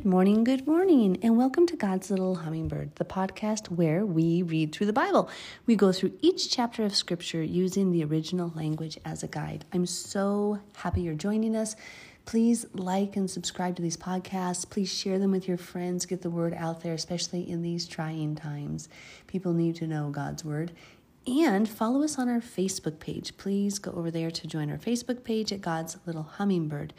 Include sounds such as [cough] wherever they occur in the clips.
Good morning, good morning, and welcome to God's Little Hummingbird, the podcast where we read through the Bible. We go through each chapter of Scripture using the original language as a guide. I'm so happy you're joining us. Please like and subscribe to these podcasts. Please share them with your friends. Get the word out there, especially in these trying times. People need to know God's word. And follow us on our Facebook page. Please go over there to join our Facebook page at God's Little Hummingbird.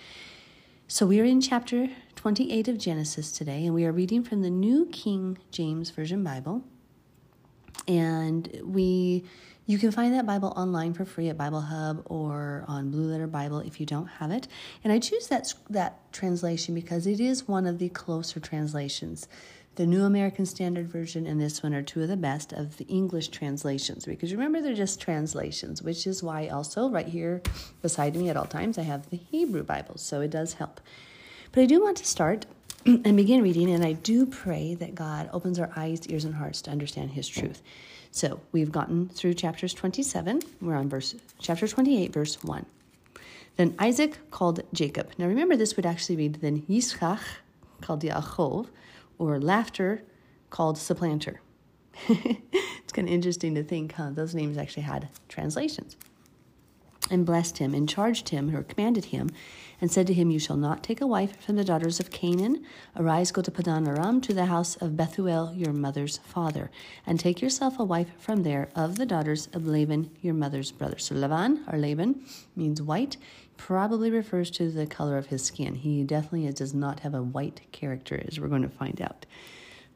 So we are in chapter 28 of Genesis today, and we are reading from the New King James Version Bible. And we you can find that Bible online for free at Bible Hub or on Blue Letter Bible if you don't have it. And I choose that that translation because it is one of the closer translations. The New American Standard Version and this one are two of the best of the English translations because remember they're just translations, which is why also right here beside me at all times I have the Hebrew Bible, so it does help. But I do want to start [clears throat] and begin reading, and I do pray that God opens our eyes, ears, and hearts to understand His truth. So we've gotten through chapters 27. We're on verse chapter 28, verse 1. Then Isaac called Jacob. Now remember, this would actually read then Yitzchak called Yaakov, or laughter called supplanter. [laughs] it's kind of interesting to think, huh? Those names actually had translations. And blessed him, and charged him, or commanded him, and said to him, You shall not take a wife from the daughters of Canaan. Arise, go to Padan Aram, to the house of Bethuel, your mother's father, and take yourself a wife from there of the daughters of Laban, your mother's brother. So Laban, or Laban, means white, probably refers to the color of his skin. He definitely does not have a white character, as we're going to find out.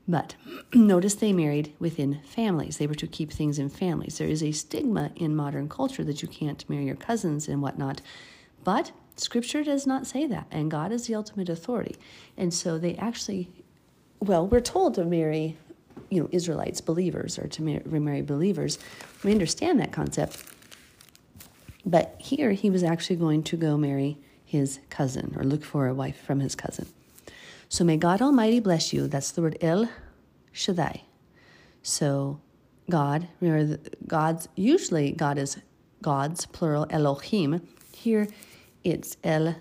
But [clears throat] notice they married within families. They were to keep things in families. There is a stigma in modern culture that you can't marry your cousins and whatnot. But scripture does not say that, and God is the ultimate authority. And so they actually, well, we're told to marry, you know, Israelites, believers, or to marry believers. We understand that concept. But here he was actually going to go marry his cousin or look for a wife from his cousin. So may God Almighty bless you. That's the word El Shaddai. So God, remember, God's usually God is God's plural Elohim. Here it's El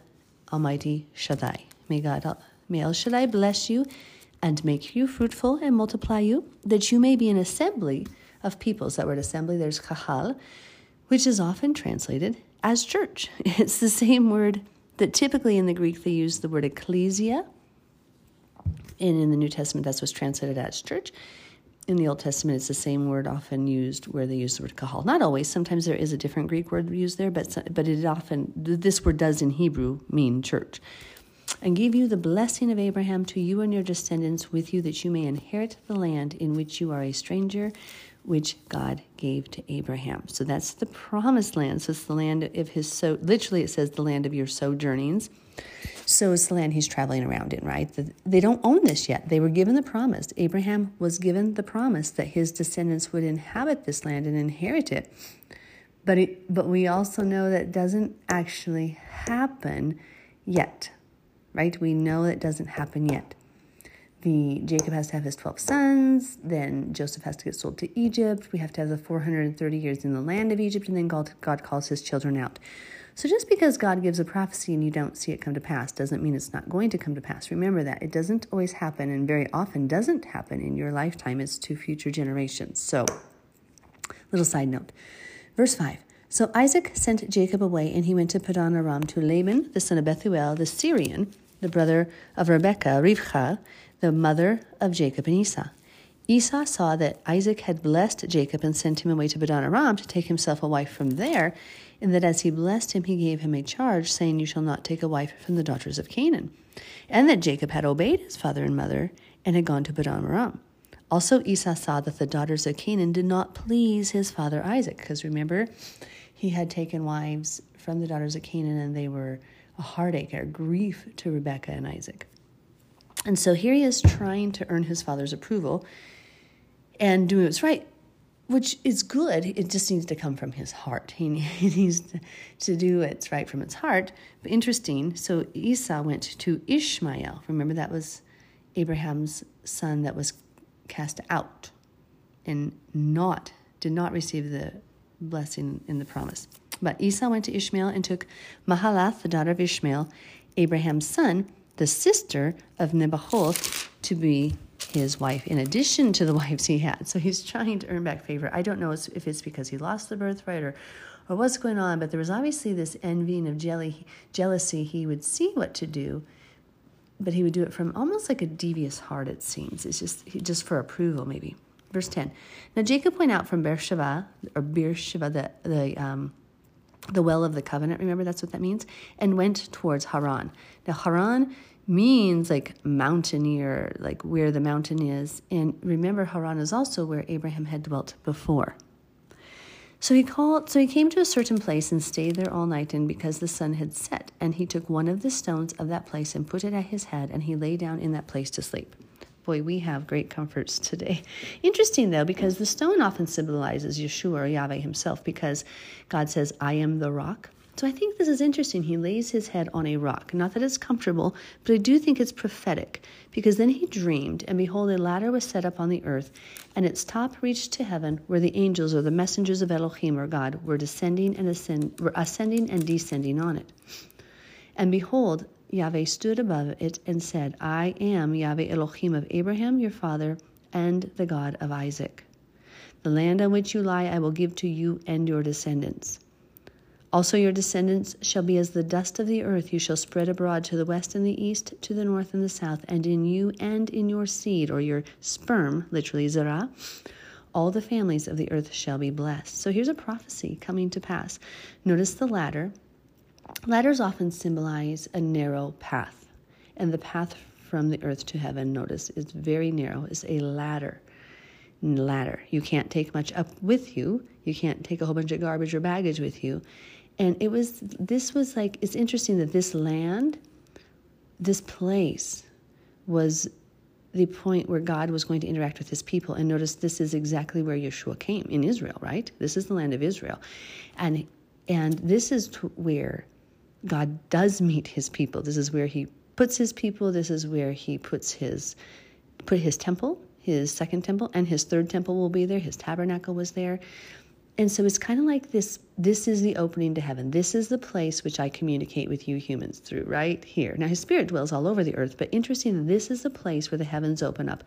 Almighty Shaddai. May God, may El Shaddai bless you and make you fruitful and multiply you, that you may be an assembly of peoples. That word assembly, there's kahal, which is often translated as church. [laughs] It's the same word that typically in the Greek they use the word ecclesia. And in the New Testament, that's what's translated as church. In the Old Testament, it's the same word often used where they use the word kahal. Not always. Sometimes there is a different Greek word used there, but but it often this word does in Hebrew mean church. And give you the blessing of Abraham to you and your descendants with you, that you may inherit the land in which you are a stranger, which God gave to Abraham. So that's the promised land. So it's the land of his so literally it says the land of your sojournings. So it's the land he's traveling around in, right? They don't own this yet. They were given the promise. Abraham was given the promise that his descendants would inhabit this land and inherit it. But it, but we also know that doesn't actually happen yet. Right? We know that doesn't happen yet the Jacob has to have his 12 sons, then Joseph has to get sold to Egypt. We have to have the 430 years in the land of Egypt, and then God, God calls his children out. So just because God gives a prophecy and you don't see it come to pass doesn't mean it's not going to come to pass. Remember that. It doesn't always happen and very often doesn't happen in your lifetime. It's to future generations. So, little side note. Verse 5. So Isaac sent Jacob away, and he went to Padan Aram to Laban, the son of Bethuel, the Syrian, the brother of Rebekah, Rivkah, the mother of Jacob and Esau. Esau saw that Isaac had blessed Jacob and sent him away to Padan Aram to take himself a wife from there, and that as he blessed him, he gave him a charge, saying, You shall not take a wife from the daughters of Canaan. And that Jacob had obeyed his father and mother and had gone to Padan Aram. Also, Esau saw that the daughters of Canaan did not please his father Isaac, because remember, he had taken wives from the daughters of Canaan, and they were a heartache or grief to Rebekah and Isaac. And so here he is trying to earn his father's approval and doing what's right, which is good. It just needs to come from his heart. He, [laughs] needs to, to do what's right from his heart. But interesting, so Esau went to Ishmael. Remember, that was Abraham's son that was cast out and not did not receive the blessing in the promise. But Esau went to Ishmael and took Mahalath, the daughter of Ishmael, Abraham's son, the sister of Nebaioth, to be his wife in addition to the [laughs] wives he had. So he's trying to earn back favor. I don't know if it's because he lost the birthright or, or what's going on, but there was obviously this envying of jelly, jealousy. He would see what to do, but he would do it from almost like a devious heart, it seems. It's just, just for approval, maybe. Verse 10. Now Jacob went out from Beersheba, or Beersheba, the, the, um, the well of the covenant, remember that's what that means, and went towards Haran. Now, Haran means like mountaineer, like where the mountain is. And remember, Haran is also where Abraham had dwelt before. So he called so he came to a certain place and stayed there all night and because the sun had set and he took one of the stones of that place and put it at his head and he lay down in that place to sleep. Boy, we have great comforts today. [laughs] Interesting though because the stone often symbolizes Yeshua or Yahweh himself because God says, "I am the rock." So I think this is interesting. He lays his head on a rock. Not that it's comfortable, but I do think it's prophetic because then he dreamed, and behold, a ladder was set up on the earth, and its top reached to heaven, where the angels or the messengers of Elohim or God were descending and ascend, were ascending and descending on it. And behold, Yahweh stood above it and said, I am Yahweh Elohim of Abraham your father and the God of Isaac. The land on which you lie I will give to you and your descendants. Also, your descendants shall be as the dust of the earth. You shall spread abroad to the west and the east, to the north and the south, and in you and in your seed, or your sperm, literally zerah, all the families of the earth shall be blessed. So here's a prophecy coming to pass. Notice the ladder. Ladders often symbolize a narrow path, and the path from the earth to heaven, notice, is very narrow, is a ladder ladder. You can't take much up with you. You can't take a whole bunch of garbage or baggage with you and it was this was like it's interesting that this land this place was the point where God was going to interact with his people. And notice this is exactly where Yeshua came in Israel, right? This is the land of Israel. And and this is where God does meet his people. This is where he puts his people. This is where he puts his put his temple, his second temple, and his third temple will be there. His tabernacle was there. And so it's kind of like this this is the opening to heaven. This is the place which I communicate with you humans through, right here. Now his spirit dwells all over the earth, but interesting this is the place where the heavens open up.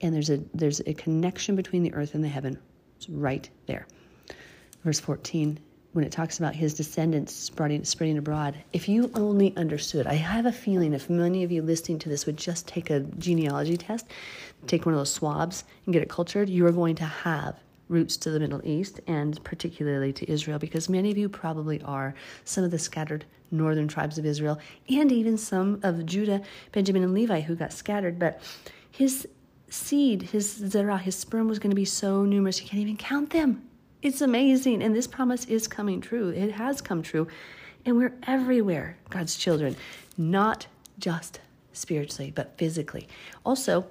And there's a there's a connection between the earth and the heaven. It's right there. Verse 14 when it talks about his descendants spreading, spreading abroad, if you only understood, I have a feeling if many of you listening to this would just take a genealogy test, take one of those swabs and get it cultured, you are going to have roots to the Middle East and particularly to Israel, because many of you probably are some of the scattered northern tribes of Israel and even some of Judah, Benjamin, and Levi who got scattered. But his seed, his zerah, his sperm was going to be so numerous you can't even count them. It's amazing. And this promise is coming true. It has come true. And we're everywhere, God's children, not just spiritually, but physically. Also,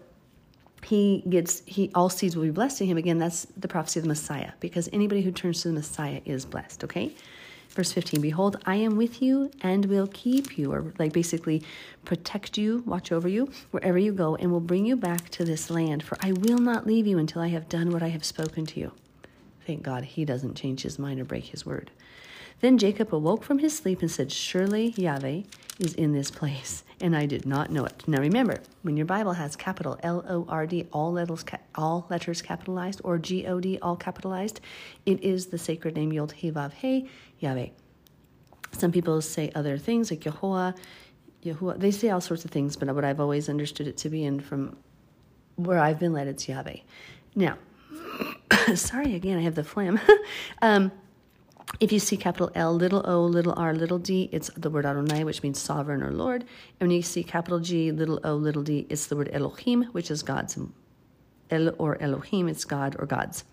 he gets he all seeds will be blessed to him again that's the prophecy of the messiah because anybody who turns to the messiah is blessed okay verse 15 behold i am with you and will keep you or like basically protect you watch over you wherever you go and will bring you back to this land for i will not leave you until i have done what i have spoken to you thank god he doesn't change his mind or break his word then jacob awoke from his sleep and said surely yahweh is in this place and I did not know it. Now remember, when your Bible has capital L O R D, all letters, all letters capitalized, or G O D, all capitalized, it is the sacred name Yod He Vav He Yahweh. Some people say other things like Yehovah, Yahuwah. They say all sorts of things, but what I've always understood it to be, and from where I've been led, it's Yahweh. Now, [laughs] sorry again, I have the phlegm. [laughs] um, if you see capital L, little o, little r, little d, it's the word Adonai, which means sovereign or Lord. And when you see capital G, little o, little d, it's the word Elohim, which is God's. El or Elohim, it's God or God's.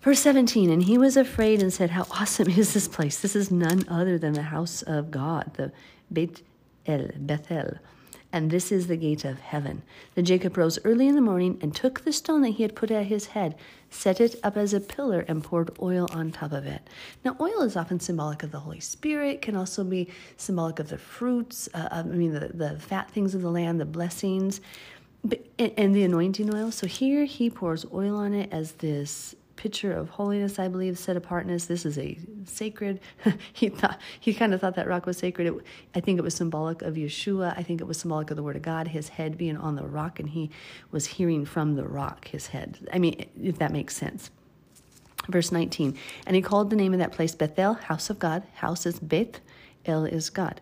Verse 17, and he was afraid and said, How awesome is this place? This is none other than the house of God, the Beit El, Bethel and this is the gate of heaven. Then Jacob rose early in the morning and took the stone that he had put at his head, set it up as a pillar, and poured oil on top of it. Now, oil is often symbolic of the Holy Spirit, can also be symbolic of the fruits, uh, I mean, the, the fat things of the land, the blessings, but, and, and the anointing oil. So here he pours oil on it as this picture of holiness, I believe, set apartness. This is a sacred. [laughs] he thought he kind of thought that rock was sacred. It, I think it was symbolic of Yeshua. I think it was symbolic of the Word of God. His head being on the rock, and he was hearing from the rock. His head. I mean, if that makes sense. Verse 19. And he called the name of that place Bethel, house of God. House is Beth, El is God.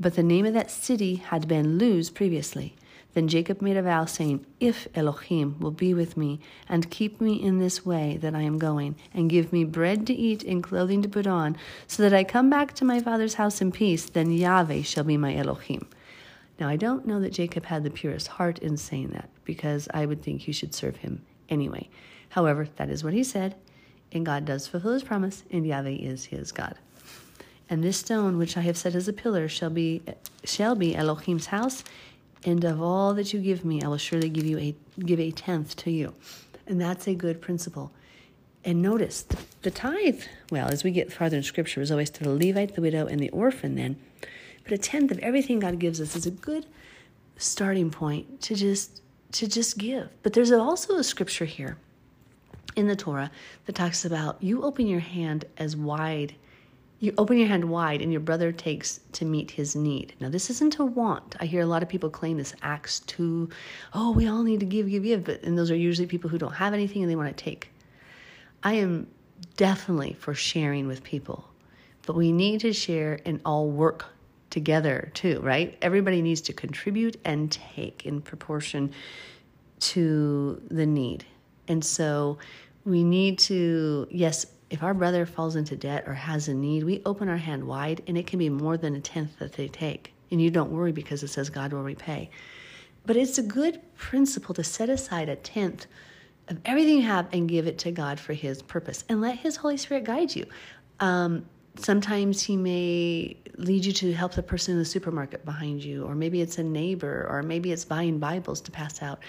But the name of that city had been Luz previously. Then Jacob made a vow, saying, If Elohim will be with me, and keep me in this way that I am going, and give me bread to eat and clothing to put on, so that I come back to my father's house in peace, then Yahweh shall be my Elohim. Now, I don't know that Jacob had the purest heart in saying that, because I would think you should serve him anyway. However, that is what he said, and God does fulfill his promise, and Yahweh is his God. And this stone which I have set as a pillar shall be shall be Elohim's house, and of all that you give me, I will surely give you a give a tenth to you. And that's a good principle. And notice the, the tithe, well, as we get farther in scripture, is always to the Levite, the widow, and the orphan then. But a tenth of everything God gives us is a good starting point to just to just give. But there's also a scripture here in the Torah that talks about you open your hand as wide you open your hand wide and your brother takes to meet his need. Now, this isn't a want. I hear a lot of people claim this Acts 2, oh, we all need to give, give, give. But, and those are usually people who don't have anything and they want to take. I am definitely for sharing with people, but we need to share and all work together too, right? Everybody needs to contribute and take in proportion to the need. And so we need to, yes, if our brother falls into debt or has a need, we open our hand wide and it can be more than a tenth that they take. And you don't worry because it says God will repay. But it's a good principle to set aside a tenth of everything you have and give it to God for His purpose and let His Holy Spirit guide you. Um, sometimes He may lead you to help the person in the supermarket behind you, or maybe it's a neighbor, or maybe it's buying Bibles to pass out.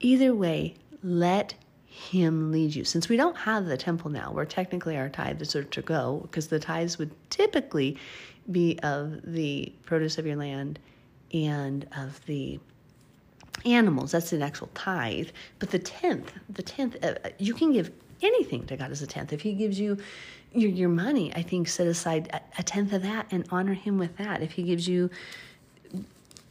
Either way, let him lead you. Since we don't have the temple now, where technically our tithes are to go, because the tithes would typically be of the produce of your land and of the animals. That's an actual tithe. But the tenth, the tenth, uh, you can give anything to God as a tenth. If He gives you your, your money, I think set aside a, a tenth of that and honor Him with that. If He gives you,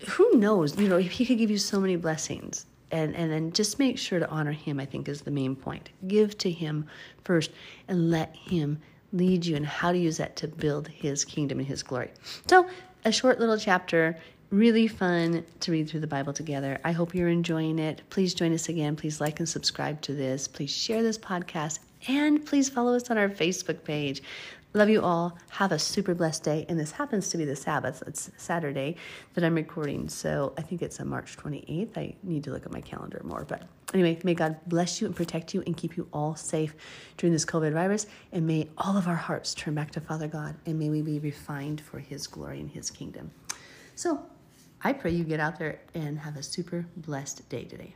who knows, you know, if He could give you so many blessings and and then just make sure to honor him i think is the main point. Give to him first and let him lead you and how to use that to build his kingdom and his glory. So a short little chapter really fun to read through the bible together. I hope you're enjoying it. Please join us again. Please like and subscribe to this. Please share this podcast. And please follow us on our facebook page Love you all. Have a super blessed day. And this happens to be the Sabbath. It's Saturday that I'm recording. So I think it's on March 28th. I need to look at my calendar more. But anyway, may God bless you and protect you and keep you all safe during this COVID virus. And may all of our hearts turn back to Father God. And may we be refined for His glory and His kingdom. So I pray you get out there and have a super blessed day today.